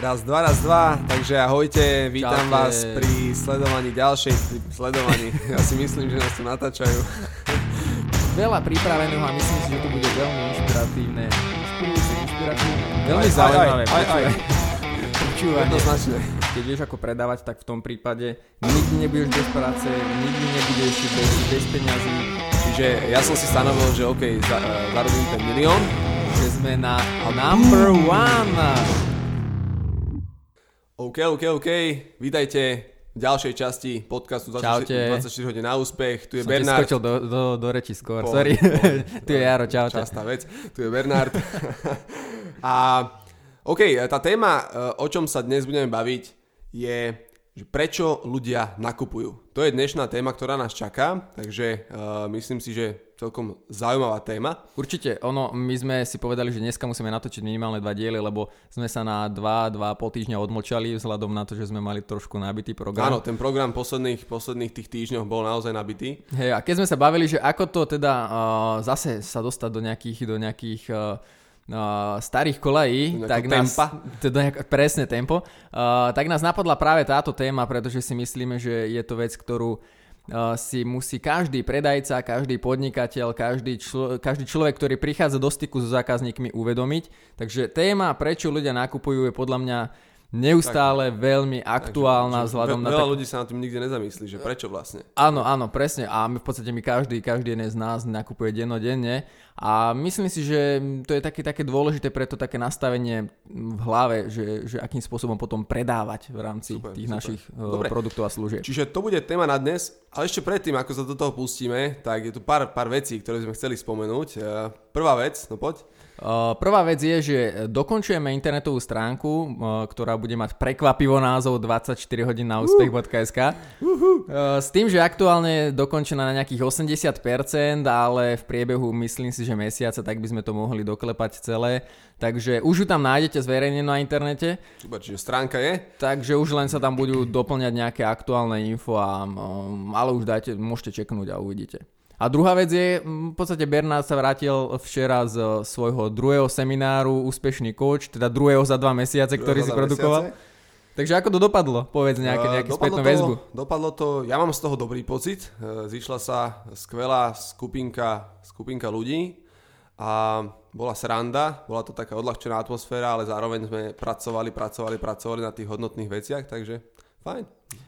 Raz, dva, raz, dva, takže ahojte, vítam Čaute. vás pri sledovaní ďalšej, sledovaní, ja si myslím, že nás tu natáčajú. Veľa pripraveného a myslím si, že to bude veľmi inšpiratívne. Inšpirujúce, inšpiratívne. Veľmi zaujímavé. aj, aj, aj. Počúvanie. Jednoznačne. Keď vieš ako predávať, tak v tom prípade nikdy nebudeš bez práce, nikdy nebudeš bez, bez peňazí, Čiže ja som si stanovil, že OK, za, uh, zarobím ten milión, že sme na number one. OK, OK, OK, vítajte v ďalšej časti podcastu 24, Čaute. 24 hodín na úspech, tu je Som Bernard. skočil do, do, do reči skôr, Pohode, sorry. pohode, tu je Jaro, čaute. Častá vec, tu je Bernard. a OK, tá téma, e, o čom sa dnes budeme baviť, je, že prečo ľudia nakupujú. To je dnešná téma, ktorá nás čaká, takže uh, myslím si, že celkom zaujímavá téma. Určite, ono, my sme si povedali, že dneska musíme natočiť minimálne dva diely, lebo sme sa na dva, dva pol týždňa odmlčali vzhľadom na to, že sme mali trošku nabitý program. Áno, ten program posledných, posledných tých týždňov bol naozaj nabitý. Hej, a keď sme sa bavili, že ako to teda uh, zase sa dostať do nejakých, do nejakých uh, uh, starých kolají, nejakého tak nás, tempa. teda nejak, presne tempo, uh, tak nás napadla práve táto téma, pretože si myslíme, že je to vec, ktorú uh, si musí každý predajca, každý podnikateľ, každý, člo, každý človek, ktorý prichádza do styku so zákazníkmi uvedomiť. Takže téma, prečo ľudia nakupujú, je podľa mňa neustále veľmi aktuálna vzhľadom Ve- na Veľa tak- ľudí sa na tým nikde nezamyslí, že prečo vlastne. Áno, áno, presne. A my v podstate my každý, každý jeden z nás nakupuje dennodenne. A myslím si, že to je také, také dôležité preto také nastavenie v hlave, že, že akým spôsobom potom predávať v rámci Super, tých super. našich eh, Dobre. produktov a služieb. Čiže to bude téma na dnes, ale ešte predtým, ako sa do toho pustíme, tak je tu pár, pár vecí, ktoré sme chceli spomenúť. Prvá vec, no poď. Uh, prvá vec je, že dokončujeme internetovú stránku, uh, ktorá bude mať prekvapivo názov 24 hodín na úspech.sk. Uh, s tým, že aktuálne je dokončená na nejakých 80%, ale v priebehu myslím si, že mesiaca, tak by sme to mohli doklepať celé. Takže už ju tam nájdete zverejnenú na internete, Super, čiže stránka je. takže už len sa tam budú doplňať nejaké aktuálne info, a, um, ale už dajte, môžete čeknúť a uvidíte. A druhá vec je, v podstate Bernard sa vrátil včera z eh, svojho druhého semináru Úspešný coach, teda druhého za dva mesiace, ktorý si produkoval. mesiace. Takže ako to dopadlo? Povedz nejaké, nejakú dopadlo spätnú to, väzbu. Dopadlo to, ja mám z toho dobrý pocit. Eh, Zišla sa skvelá skupinka, skupinka ľudí a bola sranda, bola to taká odľahčená atmosféra, ale zároveň sme pracovali, pracovali, pracovali na tých hodnotných veciach, takže fajn.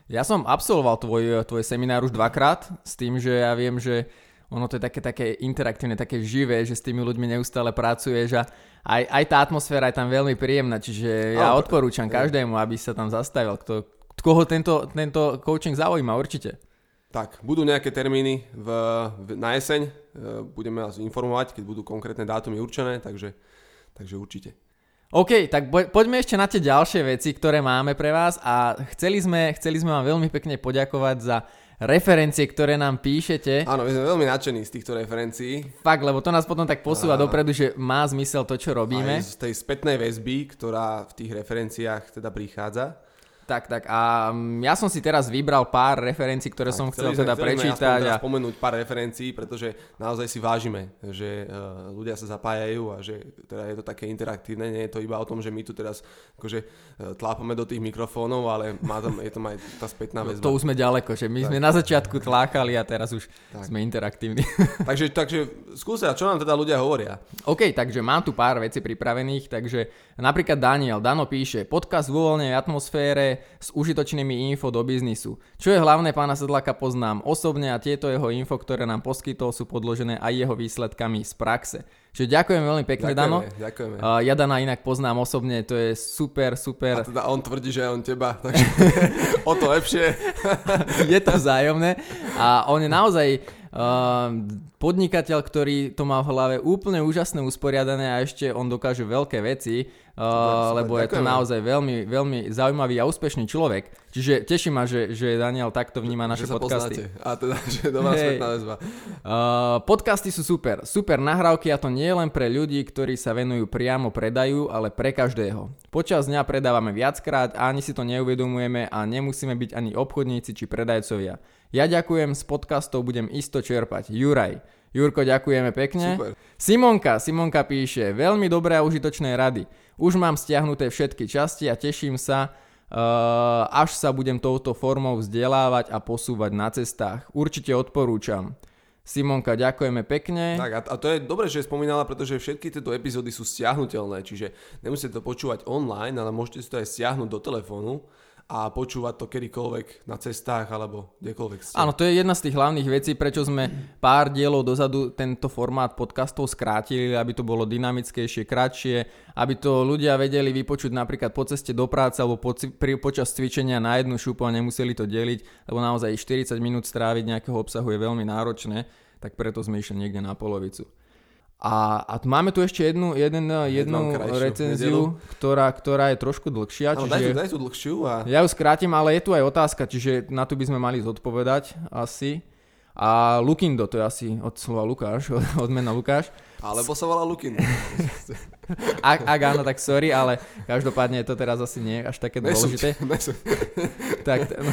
Ja som absolvoval tvoj, tvoj seminár už dvakrát, s tým, že ja viem, že ono to je také, také interaktívne, také živé, že s tými ľuďmi neustále pracuješ a aj, aj tá atmosféra je tam veľmi príjemná, čiže ja Áno, odporúčam každému, aby sa tam zastavil, kto, koho tento, tento coaching zaujíma, určite. Tak, budú nejaké termíny v, v, na jeseň, eh, budeme vás informovať, keď budú konkrétne dátumy určené, takže, takže určite. OK, tak po- poďme ešte na tie ďalšie veci, ktoré máme pre vás a chceli sme, chceli sme vám veľmi pekne poďakovať za referencie, ktoré nám píšete. Áno, my sme veľmi nadšení z týchto referencií. Fakt, lebo to nás potom tak posúva Á. dopredu, že má zmysel to, čo robíme. Aj z tej spätnej väzby, ktorá v tých referenciách teda prichádza. Tak, tak. A mm, ja som si teraz vybral pár referencií, ktoré som chcel teda chceli prečítať. teda A... spomenúť pár referencií, pretože naozaj si vážime, že uh, ľudia sa zapájajú a že teda je to také interaktívne, nie je to iba o tom, že my tu teraz akože uh, tlápame do tých mikrofónov, ale má tam, je tam aj tá spätná väzba. To už sme ďaleko, že my Tak. sme na začiatku tláchali a teraz už Tak. sme interaktívni. takže, takže skúsa, čo nám teda ľudia hovoria. OK, takže mám tu pár vecí pripravených, takže napríklad Daniel, Dano píše, podcast v uvoľnej atmosfére s užitočnými info do biznisu. Čo je hlavné, pána Sedlaka poznám osobne a tieto jeho info, ktoré nám poskytol, sú podložené aj jeho výsledkami z praxe. Čiže ďakujem veľmi pekne, Dano. Ďakujeme, ďakujeme. Uh, ja Dana inak poznám osobne, to je super, A super. teda on tvrdí, že on teba, takže o to lepšie. je to vzájomné a on je naozaj uh, podnikateľ, ktorý to má v hlave úplne úžasné usporiadané a ešte on dokáže veľké veci, uh, lebo je to naozaj veľmi, veľmi zaujímavý a úspešný človek. Čiže teší ma, že, že Daniel takto vníma naše že podcasty. poznáte. A teda, že dobrá Hej. spätná väzba. Uh, podcasty sú super. Super nahrávky a to nie len pre ľudí, ktorí sa venujú priamo predaju, ale pre každého. Počas dňa predávame viackrát a ani si to neuvedomujeme a nemusíme byť ani obchodníci či predajcovia. Ja ďakujem, z podcastov budem isto čerpať. Juraj. Jurko, ďakujeme pekne. Super. Simonka, Simonka píše, veľmi dobré a užitočné rady. Už mám stiahnuté všetky časti a teším sa, uh, až sa budem touto formou vzdelávať a posúvať na cestách. Určite odporúčam. Simonka, ďakujeme pekne. Tak a, a to je dobre, že spomínala, pretože všetky tieto epizódy sú stiahnutelné, čiže nemusíte to počúvať online, ale môžete si to aj stiahnuť do telefónu a počúvať to kedykoľvek na cestách alebo kdekoľvek ste. Áno, to je jedna z tých hlavných vecí, prečo sme pár dielov dozadu tento formát podcastov skrátili, aby to bolo dynamickejšie, kratšie, aby to ľudia vedeli vypočuť napríklad po ceste do práce alebo po, pri, počas cvičenia na jednu šupu a nemuseli to deliť, lebo naozaj 40 minút stráviť nejakého obsahu je veľmi náročné, tak preto sme išli niekde na polovicu. A, a máme tu ešte jednu, jeden, jednu recenziu, ktorá, ktorá je trošku dlhšia. Áno, čiže... daj, tu, daj tu dlhšiu. A... Ja ju skrátim, ale je tu aj otázka, čiže na tu by sme mali zodpovedať asi. A Lukindo, to je asi od slova Lukáš, od, od mena Lukáš. Alebo sa volá Lukindo. ak, ak áno, tak sorry, ale každopádne to teraz asi nie až také dôležité. tak, no.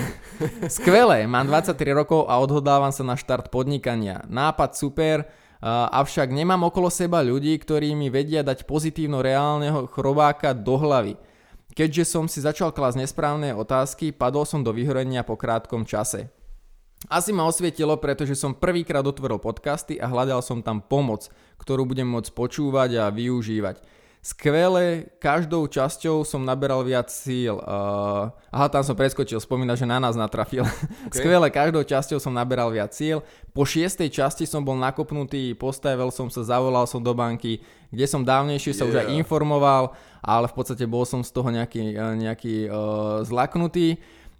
Skvelé, mám 23 rokov a odhodávam sa na štart podnikania. Nápad super, avšak nemám okolo seba ľudí, ktorí mi vedia dať pozitívno reálneho chrobáka do hlavy. Keďže som si začal klásť nesprávne otázky, padol som do vyhorenia po krátkom čase. Asi ma osvietilo, pretože som prvýkrát otvoril podcasty a hľadal som tam pomoc, ktorú budem môcť počúvať a využívať. Skvelé, každou časťou som naberal viac síl. Uh, aha, tam som preskočil, spomína, že na nás natrafil. Okay. Skvelé, každou časťou som naberal viac síl. Po šiestej časti som bol nakopnutý, postavil som sa, zavolal som do banky, kde som dávnejšie sa yeah. už aj informoval, ale v podstate bol som z toho nejaký, nejaký uh, zlaknutý.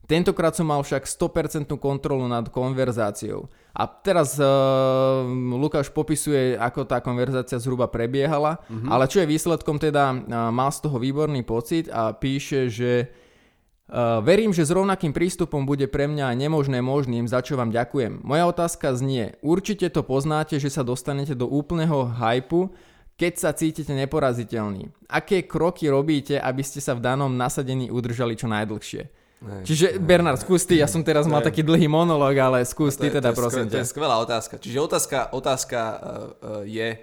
Tentokrát som mal však 100% kontrolu nad konverzáciou. A teraz uh, Lukáš popisuje, ako tá konverzácia zhruba prebiehala, mm-hmm. ale čo je výsledkom teda, uh, mal z toho výborný pocit a píše, že uh, verím, že s rovnakým prístupom bude pre mňa nemožné možným, za čo vám ďakujem. Moja otázka znie, určite to poznáte, že sa dostanete do úplného hypu, keď sa cítite neporaziteľný. Aké kroky robíte, aby ste sa v danom nasadení udržali čo najdlhšie? Čiže Bernard, skús ty, ja som teraz mal taký dlhý monolog, ale skús ty teda prosím To je skvelá otázka. Čiže otázka, otázka uh, uh, je,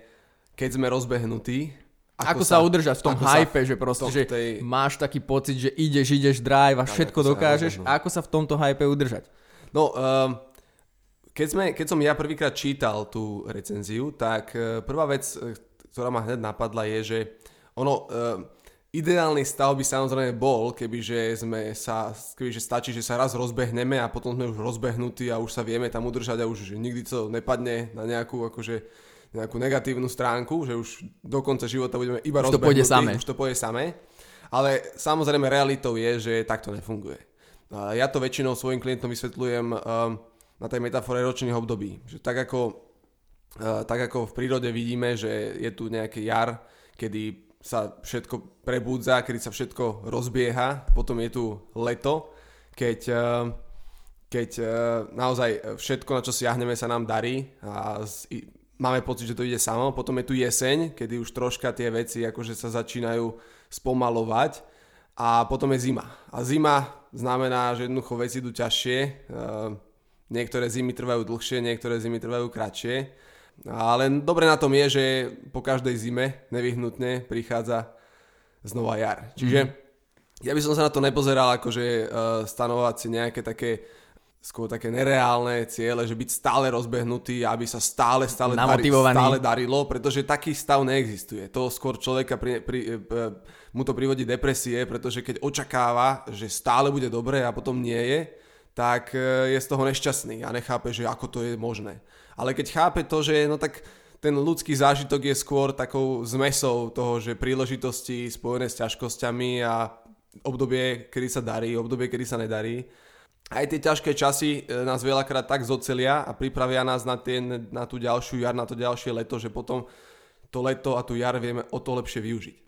keď sme rozbehnutí, ako, ako sa, sa udržať v tom hype, že proste, že tej... máš taký pocit, že ideš, ideš drive a tak, všetko dokážeš. A ako sa v tomto hype udržať? No, um, keď, sme, keď som ja prvýkrát čítal tú recenziu, tak uh, prvá vec, ktorá ma hneď napadla je, že ono, uh, Ideálny stav by samozrejme bol, kebyže sme sa, kebyže stačí, že sa raz rozbehneme a potom sme už rozbehnutí a už sa vieme tam udržať a už nikdy to nepadne na nejakú akože nejakú negatívnu stránku, že už do konca života budeme iba už. To pôjde samé. Už to pôjde samé. Ale samozrejme realitou je, že takto nefunguje. Ja to väčšinou svojim klientom vysvetľujem um, na tej metafore ročných období. Že tak ako, uh, tak ako v prírode vidíme, že je tu nejaký jar, kedy sa všetko prebúdza, kedy sa všetko rozbieha, potom je tu leto, keď, eh, keď eh, naozaj všetko, na čo siahneme, sa nám darí a máme pocit, že to ide samo, potom je tu jeseň, kedy už troška tie veci akože sa začínajú spomalovať. A potom je zima. A zima znamená, že jednoducho veci idú ťažšie, eh, niektoré zimy trvajú dlhšie, niektoré zimy trvajú kratšie ale dobre na tom je, že po každej zime nevyhnutne prichádza znova jar. Čiže mm. ja by som sa na to nepozeral ako, že uh, stanovať si nejaké také skôr také nereálne ciele, že byť stále rozbehnutý, aby sa stále, stále, dari, stále darilo, pretože taký stav neexistuje. To skôr človeka pri, pri, pri, e, mu to privodí depresie, pretože keď očakáva, že stále bude dobre a potom nie je, tak e, je z toho nešťastný a nechápe, že ako to je možné ale keď chápe to, že no tak ten ľudský zážitok je skôr takou zmesou toho, že príležitosti spojené s ťažkosťami a obdobie, kedy sa darí, obdobie, kedy sa nedarí. Aj tie ťažké časy e, nás veľakrát tak zocelia a pripravia nás na, tie, na tú ďalšiu jar, na to ďalšie leto, že potom to leto a tú jar vieme o to lepšie využiť.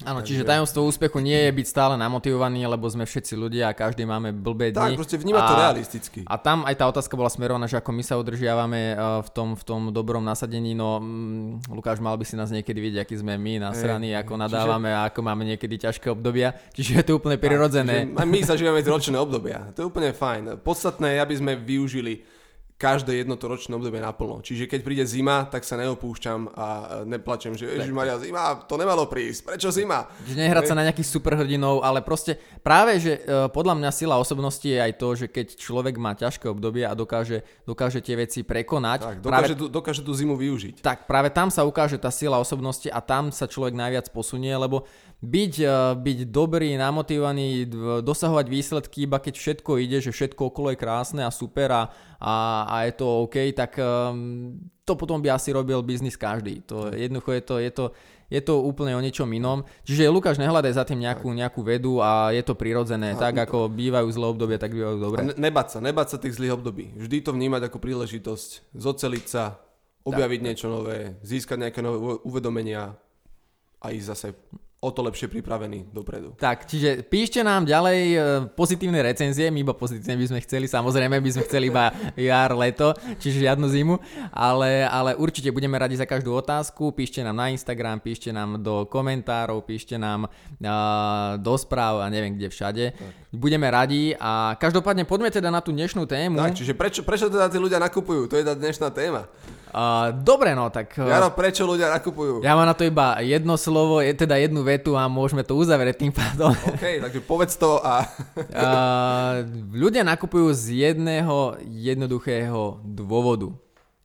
Áno, čiže tajomstvo úspechu nie je byť stále namotivovaný, lebo sme všetci ľudia a každý máme blbé dni. Tak, proste vnímať to realisticky. A tam aj tá otázka bola smerovaná, že ako my sa udržiavame e, v tom, v tom dobrom nasadení. No, mm, Lukáš, mal by si nás niekedy vidieť, aký sme my nasraní, hey, ako nadávame čiže... a ako máme niekedy ťažké obdobia. Čiže je to úplne prirodzené. A my zažívame ročné obdobia. To je úplne fajn. Podstatné je, aby sme využili každé jedno to ročné obdobie naplno. Čiže keď príde zima, tak sa neopúšťam a neplačem, že Ježiš Maria, zima, to nemalo prísť, prečo zima? Že nehrať sa na nejakých superhrdinov, ale proste práve, že uh, podľa mňa sila osobnosti je aj to, že keď človek má ťažké obdobie a dokáže, dokáže tie veci prekonať. Tak, dokáže, práve, dokáže tú zimu využiť. Tak, práve tam sa ukáže tá sila osobnosti a tam sa človek najviac posunie, lebo byť, uh, byť dobrý, namotivovaný, dosahovať výsledky, iba keď všetko ide, že všetko okolo je krásne a super a, a, a je to OK, tak um, to potom by asi robil biznis každý. To, jednoducho je to, je to, je to úplne o ničom inom. Čiže Lukáš nehľadaj za tým nejakú, nejakú vedu a je to prirodzené. A, tak ako bývajú zlé obdobie, tak bývajú dobré. Ne, nebať sa, nebať sa tých zlých období. Vždy to vnímať ako príležitosť, zoceliť sa, objaviť tak. niečo nové, získať nejaké nové uvedomenia a ísť zase o to lepšie pripravený dopredu. Tak, čiže píšte nám ďalej e, pozitívne recenzie, my iba pozitívne by sme chceli, samozrejme by sme chceli iba jar, leto, čiže žiadnu zimu, ale, ale určite budeme radi za každú otázku, píšte nám na Instagram, píšte nám do komentárov, píšte nám uh, do správ a neviem kde všade. Tak. Budeme radi a každopádne poďme teda na tú dnešnú tému. Tak, čiže prečo, prečo teda tí ľudia nakupujú? To je tá dnešná téma. Uh, dobre, no tak... Uh, Jaro, prečo ľudia nakupujú? Ja mám na to iba jedno slovo, je teda jednu vetu a môžeme to uzavrieť tým pádom. OK, takže povedz to a... uh, ľudia nakupujú z jedného jednoduchého dôvodu.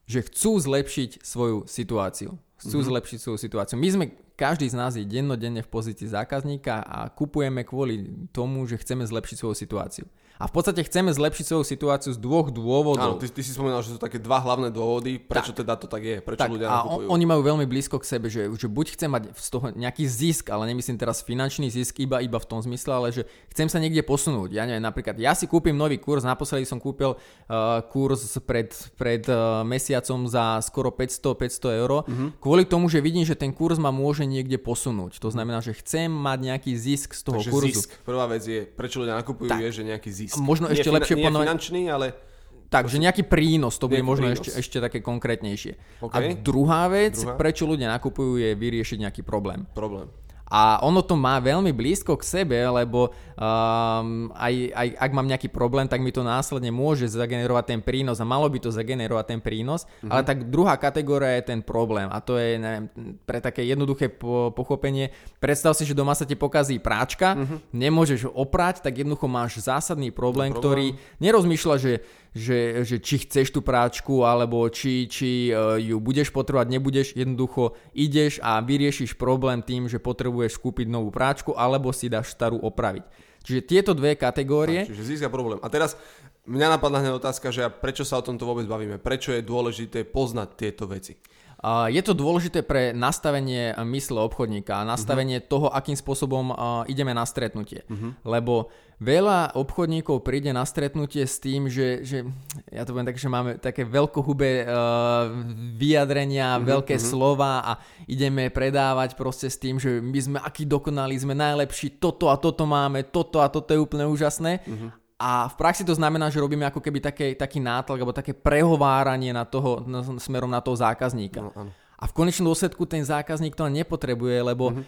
Že chcú zlepšiť svoju situáciu. Chcú mm-hmm. zlepšiť svoju situáciu. My sme, každý z nás je dennodenne v pozícii zákazníka a kupujeme kvôli tomu, že chceme zlepšiť svoju situáciu. A v podstate chceme zlepšiť svoju situáciu z dvoch dôvodov. Áno, ty, ty si spomínal, že sú také dva hlavné dôvody, prečo tak. teda to tak je, prečo tak, ľudia a nakupujú. oni majú veľmi blízko k sebe, že, že buď chcem mať z toho nejaký zisk, ale nemyslím teraz finančný zisk iba, iba v tom zmysle, ale že chcem sa niekde posunúť. Ja neviem, napríklad ja si kúpim nový kurz, naposledy som kúpil uh, kurz pred, pred uh, mesiacom za skoro 500-500 eur, uh-huh. kvôli tomu, že vidím, že ten kurz ma môže niekde posunúť. To znamená, že chcem mať nejaký zisk z toho Takže kurzu. zisk. Prvá vec je, prečo ľudia nakupujú, tak. je, že nejaký zisk zisk. Možno ešte nie, lepšie ponovať. finančný, ale... Tak, že nejaký prínos, to bude možno ešte, ešte také konkrétnejšie. Okay. A druhá vec, druhá? prečo ľudia nakupujú, je vyriešiť nejaký problém. Problém. A ono to má veľmi blízko k sebe, lebo um, aj, aj ak mám nejaký problém, tak mi to následne môže zagenerovať ten prínos a malo by to zagenerovať ten prínos, mm-hmm. ale tak druhá kategória je ten problém a to je neviem, pre také jednoduché po, pochopenie. Predstav si, že doma sa ti pokazí práčka, mm-hmm. nemôžeš oprať, tak jednoducho máš zásadný problém, problém. ktorý nerozmýšľa, že že, že či chceš tú práčku, alebo či, či uh, ju budeš potrebovať, nebudeš, jednoducho ideš a vyriešiš problém tým, že potrebuješ kúpiť novú práčku, alebo si dáš starú opraviť. Čiže tieto dve kategórie... Tak, čiže získa problém. A teraz mňa napadla hneď otázka, že prečo sa o tomto vôbec bavíme? Prečo je dôležité poznať tieto veci? Je to dôležité pre nastavenie mysle obchodníka nastavenie uh-huh. toho, akým spôsobom ideme na stretnutie. Uh-huh. Lebo veľa obchodníkov príde na stretnutie s tým, že, že ja to poviem tak, že máme také veľkohubé uh, vyjadrenia, uh-huh, veľké uh-huh. slova a ideme predávať proste s tým, že my sme akí dokonali, sme najlepší, toto a toto máme, toto a toto je úplne úžasné. Uh-huh. A v praxi to znamená, že robíme ako keby také, taký nátlak alebo také prehováranie na toho, na, smerom na toho zákazníka. No, A v konečnom dôsledku ten zákazník to nepotrebuje, lebo mm-hmm.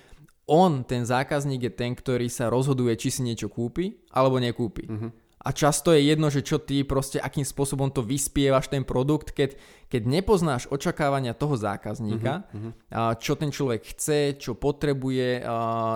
on, ten zákazník je ten, ktorý sa rozhoduje, či si niečo kúpi alebo nekúpi. Mm-hmm a často je jedno, že čo ty proste, akým spôsobom to vyspievaš ten produkt, keď, keď nepoznáš očakávania toho zákazníka, uh-huh, čo ten človek chce, čo potrebuje,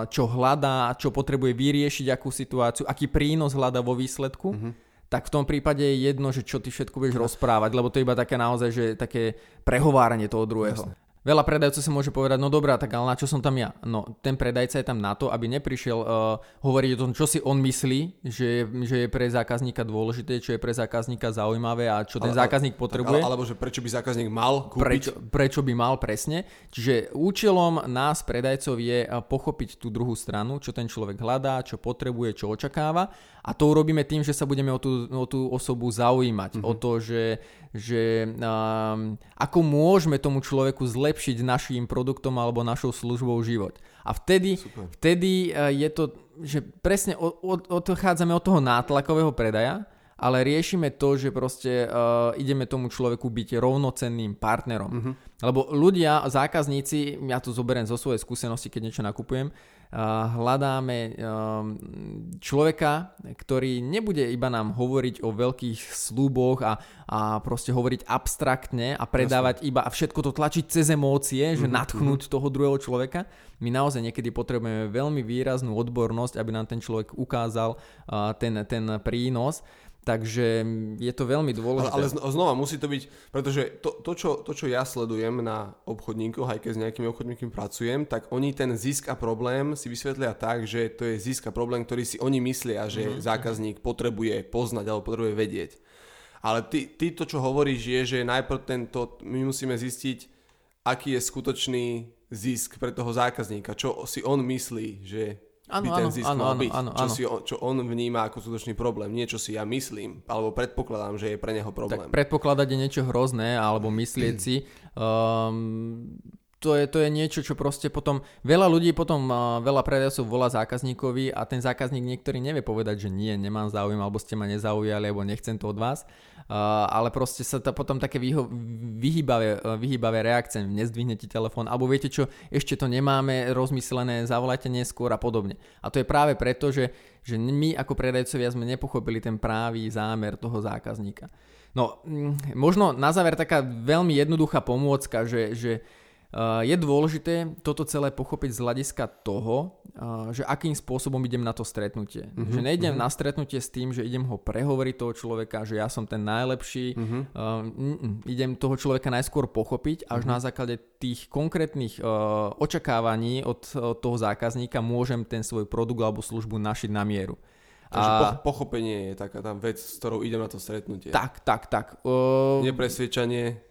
čo hľadá, čo potrebuje vyriešiť akú situáciu, aký prínos hľada vo výsledku, uh-huh tak v tom prípade je jedno, že čo ty všetko budeš rozprávať, lebo to je iba také naozaj, že také prehováranie toho druhého. Jasne. Veľa predajcov si môže povedať, no dobrá, tak ale na čo som tam ja? No ten predajca je tam na to, aby neprišiel uh, hovoriť o tom, čo si on myslí, že, že je pre zákazníka dôležité, čo je pre zákazníka zaujímavé a čo ten ale, zákazník potrebuje. Ale, alebo že prečo by zákazník mal kúpiť? Prečo, prečo by mal, presne. Čiže účelom nás, predajcov, je pochopiť tú druhú stranu, čo ten človek hľadá, čo potrebuje, čo očakáva a to urobíme tým, že sa budeme o tú, o tú osobu zaujímať, mm-hmm. o to, že, že um, ako môžeme tomu človeku zlepšiť našim produktom alebo našou službou život. A vtedy, vtedy uh, je to, že presne odchádzame od toho nátlakového predaja, ale riešime to, že proste uh, ideme tomu človeku byť rovnocenným partnerom. Mm-hmm. Lebo ľudia, zákazníci, ja to zoberiem zo svojej skúsenosti, keď niečo nakupujem, hľadáme človeka, ktorý nebude iba nám hovoriť o veľkých slúboch a, a proste hovoriť abstraktne a predávať Jasne. iba a všetko to tlačiť cez emócie, že mm-hmm. natchnúť mhm. toho druhého človeka. My naozaj niekedy potrebujeme veľmi výraznú odbornosť, aby nám ten človek ukázal ten, ten prínos. Takže je to veľmi dôležité. Ale, ale znova musí to byť, pretože to, to, čo, to, čo ja sledujem na obchodníkoch, aj keď s nejakými obchodníkmi pracujem, tak oni ten zisk a problém si vysvetlia tak, že to je zisk a problém, ktorý si oni myslia, že mm-hmm. zákazník potrebuje poznať alebo potrebuje vedieť. Ale ty, ty to, čo hovoríš, je, že najprv tento, my musíme zistiť, aký je skutočný zisk pre toho zákazníka, čo si on myslí, že ano, by ten zisk ano, mal byť, ano, čo, Si on, čo on vníma ako skutočný problém, nie čo si ja myslím, alebo predpokladám, že je pre neho problém. Tak predpokladať je niečo hrozné, alebo myslieť si, um, to je, to je niečo, čo proste potom, veľa ľudí potom, veľa predajcov volá zákazníkovi a ten zákazník niektorý nevie povedať, že nie, nemám záujem, alebo ste ma nezaujali, alebo nechcem to od vás. Uh, ale proste sa to potom také vyho- vyhýbavé, vyhýbavé reakcie, nezdvihnete telefón, alebo viete čo, ešte to nemáme rozmyslené, zavolajte neskôr a podobne. A to je práve preto, že, že my ako predajcovia sme nepochopili ten právý zámer toho zákazníka. No, mm, možno na záver taká veľmi jednoduchá pomôcka, že, že je dôležité toto celé pochopiť z hľadiska toho, že akým spôsobom idem na to stretnutie. Uh-huh, že nejdem uh-huh. na stretnutie s tým, že idem ho prehovoriť toho človeka, že ja som ten najlepší. Uh-huh. Uh, idem toho človeka najskôr pochopiť, až uh-huh. na základe tých konkrétnych uh, očakávaní od, od toho zákazníka môžem ten svoj produkt alebo službu našiť na mieru. Takže a... pochopenie je taká tá vec, s ktorou idem na to stretnutie. Tak, tak, tak. Uh... Nepresviečanie,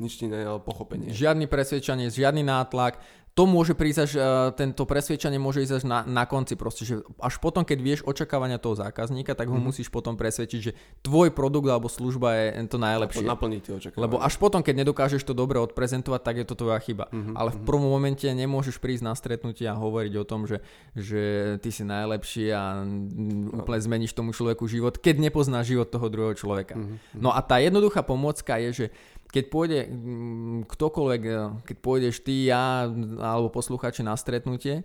nič iné, ale pochopenie. Žiadny presvedčanie, žiadny nátlak. To môže prísť až, uh, tento presvedčanie môže ísť až na, na konci proste, že až potom, keď vieš očakávania toho zákazníka, tak ho mm. musíš potom presvedčiť, že tvoj produkt alebo služba je to najlepšie. Naplniť tie očakávania. Lebo až potom, keď nedokážeš to dobre odprezentovať, tak je to tvoja chyba. Mm-hmm. Ale v prvom momente nemôžeš prísť na stretnutie a hovoriť o tom, že, že ty si najlepší a no. úplne zmeníš tomu človeku život, keď nepoznáš život toho druhého človeka. Mm-hmm. No a tá jednoduchá pomocka je, že keď pôjde ktokoľvek, e, keď pôjdeš ty, ja alebo posluchači na stretnutie,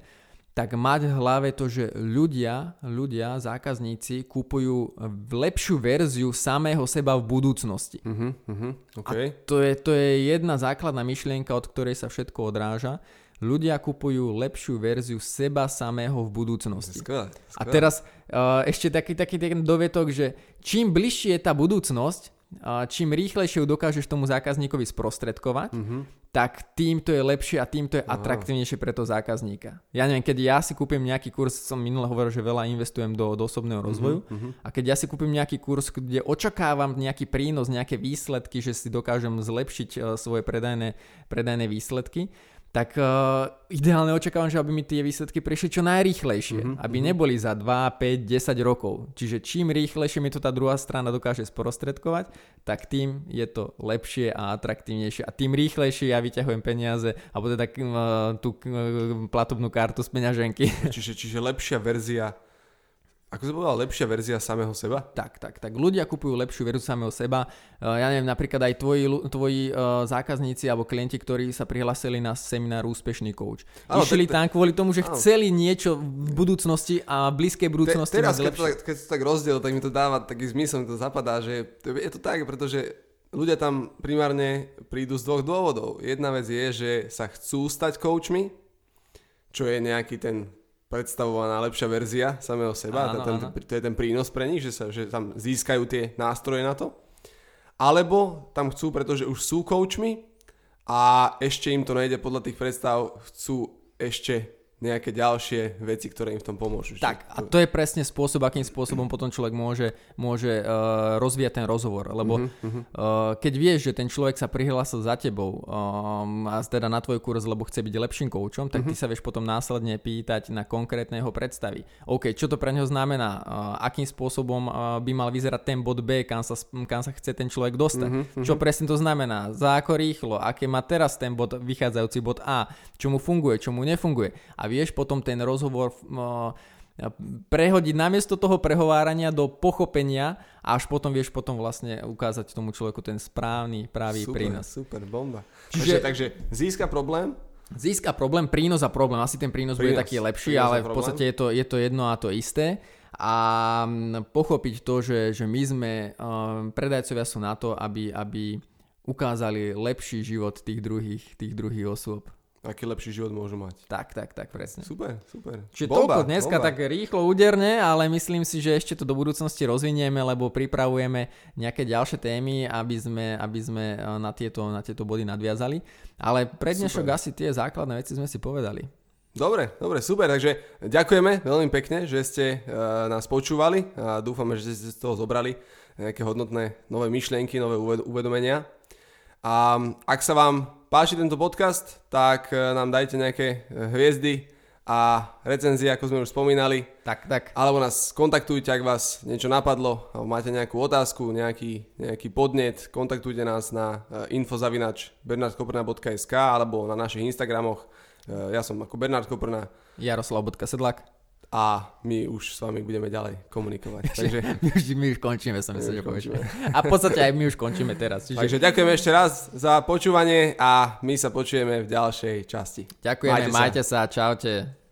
tak mať v hlave to, že ľudia, ľudia, zákazníci kúpujú lepšiu verziu samého seba v budúcnosti. Uh-huh, uh-huh, okay. A to je, to je jedna základná myšlienka, od ktorej sa všetko odráža. Ľudia kupujú lepšiu verziu seba samého v budúcnosti. Skvelé, skvelé. A teraz uh, ešte taký, taký, taký dovetok, že čím bližšie je tá budúcnosť, čím rýchlejšie ju dokážeš tomu zákazníkovi sprostredkovať, mm-hmm. tak tým to je lepšie a tým to je atraktívnejšie pre toho zákazníka. Ja neviem, keď ja si kúpim nejaký kurz, som minule hovoril, že veľa investujem do, do osobného mhm, rozvoju mm-hmm. a keď ja si kúpim nejaký kurz, kde očakávam nejaký prínos, nejaké výsledky, že si dokážem zlepšiť uh, svoje predajné, predajné výsledky, tak uh, ideálne očakávam, že aby mi tie výsledky prišli čo najrýchlejšie, mm-hmm, aby mm-hmm. neboli za 2, 5, 10 rokov. Čiže čím rýchlejšie mi to tá druhá strana dokáže sprostredkovať, tak tým je to lepšie a atraktívnejšie a tým rýchlejšie ja vyťahujem peniaze alebo teda uh, tú uh, platobnú kartu z peňaženky. Čiže, čiže lepšia verzia ako si povedal, lepšia verzia samého seba? Tak, tak, tak. Ľudia kupujú lepšiu verziu samého seba. Uh, ja neviem, napríklad aj tvoji, tvoji uh, zákazníci alebo klienti, ktorí sa prihlasili na seminár Úspešný coach. Ano, Išli tam kvôli tomu, že chceli niečo v budúcnosti a blízkej budúcnosti. Te, teraz, keď to, tak, keď to tak rozdiel, tak mi to dáva taký zmysel, mi to zapadá, že je to tak, pretože ľudia tam primárne prídu z dvoch dôvodov. Jedna vec je, že sa chcú stať coachmi, čo je nejaký ten predstavovaná lepšia verzia samého seba. Áno, ten, áno. To je ten prínos pre nich, že, sa, že tam získajú tie nástroje na to. Alebo tam chcú, pretože už sú coachmi a ešte im to nejde podľa tých predstav, chcú ešte nejaké ďalšie veci, ktoré im v tom pomôžu. Tak a to je presne spôsob, akým spôsobom potom človek môže, môže uh, rozvíjať ten rozhovor. Lebo uh-huh, uh, keď vieš, že ten človek sa prihlásil za tebou um, a teda na tvoj kurz, lebo chce byť lepším koučom, tak uh-huh. ty sa vieš potom následne pýtať na konkrétne jeho predstavy. OK, čo to pre neho znamená? Uh, akým spôsobom uh, by mal vyzerať ten bod B, kam sa, kam sa chce ten človek dostať? Uh-huh, čo presne to znamená? Za ako rýchlo? Aké má teraz ten bod, vychádzajúci bod A? Čo mu funguje, čo mu nefunguje? A vieš potom ten rozhovor prehodiť namiesto toho prehovárania do pochopenia a až potom vieš potom vlastne ukázať tomu človeku ten správny, pravý super, prínos. Super, bomba. Čiže, takže, takže získa problém, Zisk a problém, prínos a problém. Asi ten prínos, prínos bude taký lepší, ale v podstate je to, je to jedno a to isté. A pochopiť to, že, že my sme, uh, predajcovia sú na to, aby, aby ukázali lepší život tých druhých, tých druhých osôb aký lepší život môžu mať. Tak, tak, tak, presne. Super, super. Čiže bomba, toľko dneska bomba. tak rýchlo, úderne, ale myslím si, že ešte to do budúcnosti rozvinieme, lebo pripravujeme nejaké ďalšie témy, aby sme, aby sme e, na, tieto, na tieto body nadviazali. Ale pre dnešok asi tie základné veci sme si povedali. Dobre, dobre, super, takže ďakujeme veľmi pekne, že ste uh, nás počúvali a dúfame, že ste z toho zobrali nejaké hodnotné nové myšlienky, nové uvedomenia. A ak sa vám páči tento podcast, tak e, nám dajte nejaké e, hviezdy a recenzie, ako sme už spomínali. Tak, tak. Alebo nás kontaktujte, ak vás niečo napadlo, alebo máte nejakú otázku, nejaký, nejaký podnet, kontaktujte nás na e, infozavinač bernardkoprna.sk alebo na našich Instagramoch. Ja som ako Bernard Koprna. Jaroslav.sedlak a my už s vami budeme ďalej komunikovať. Takže... my, už, my už končíme, som myslel, že povieš. A v podstate aj my už končíme teraz. Čiže... Takže ďakujeme ešte raz za počúvanie a my sa počujeme v ďalšej časti. Ďakujeme, majte sa, majte sa čaute.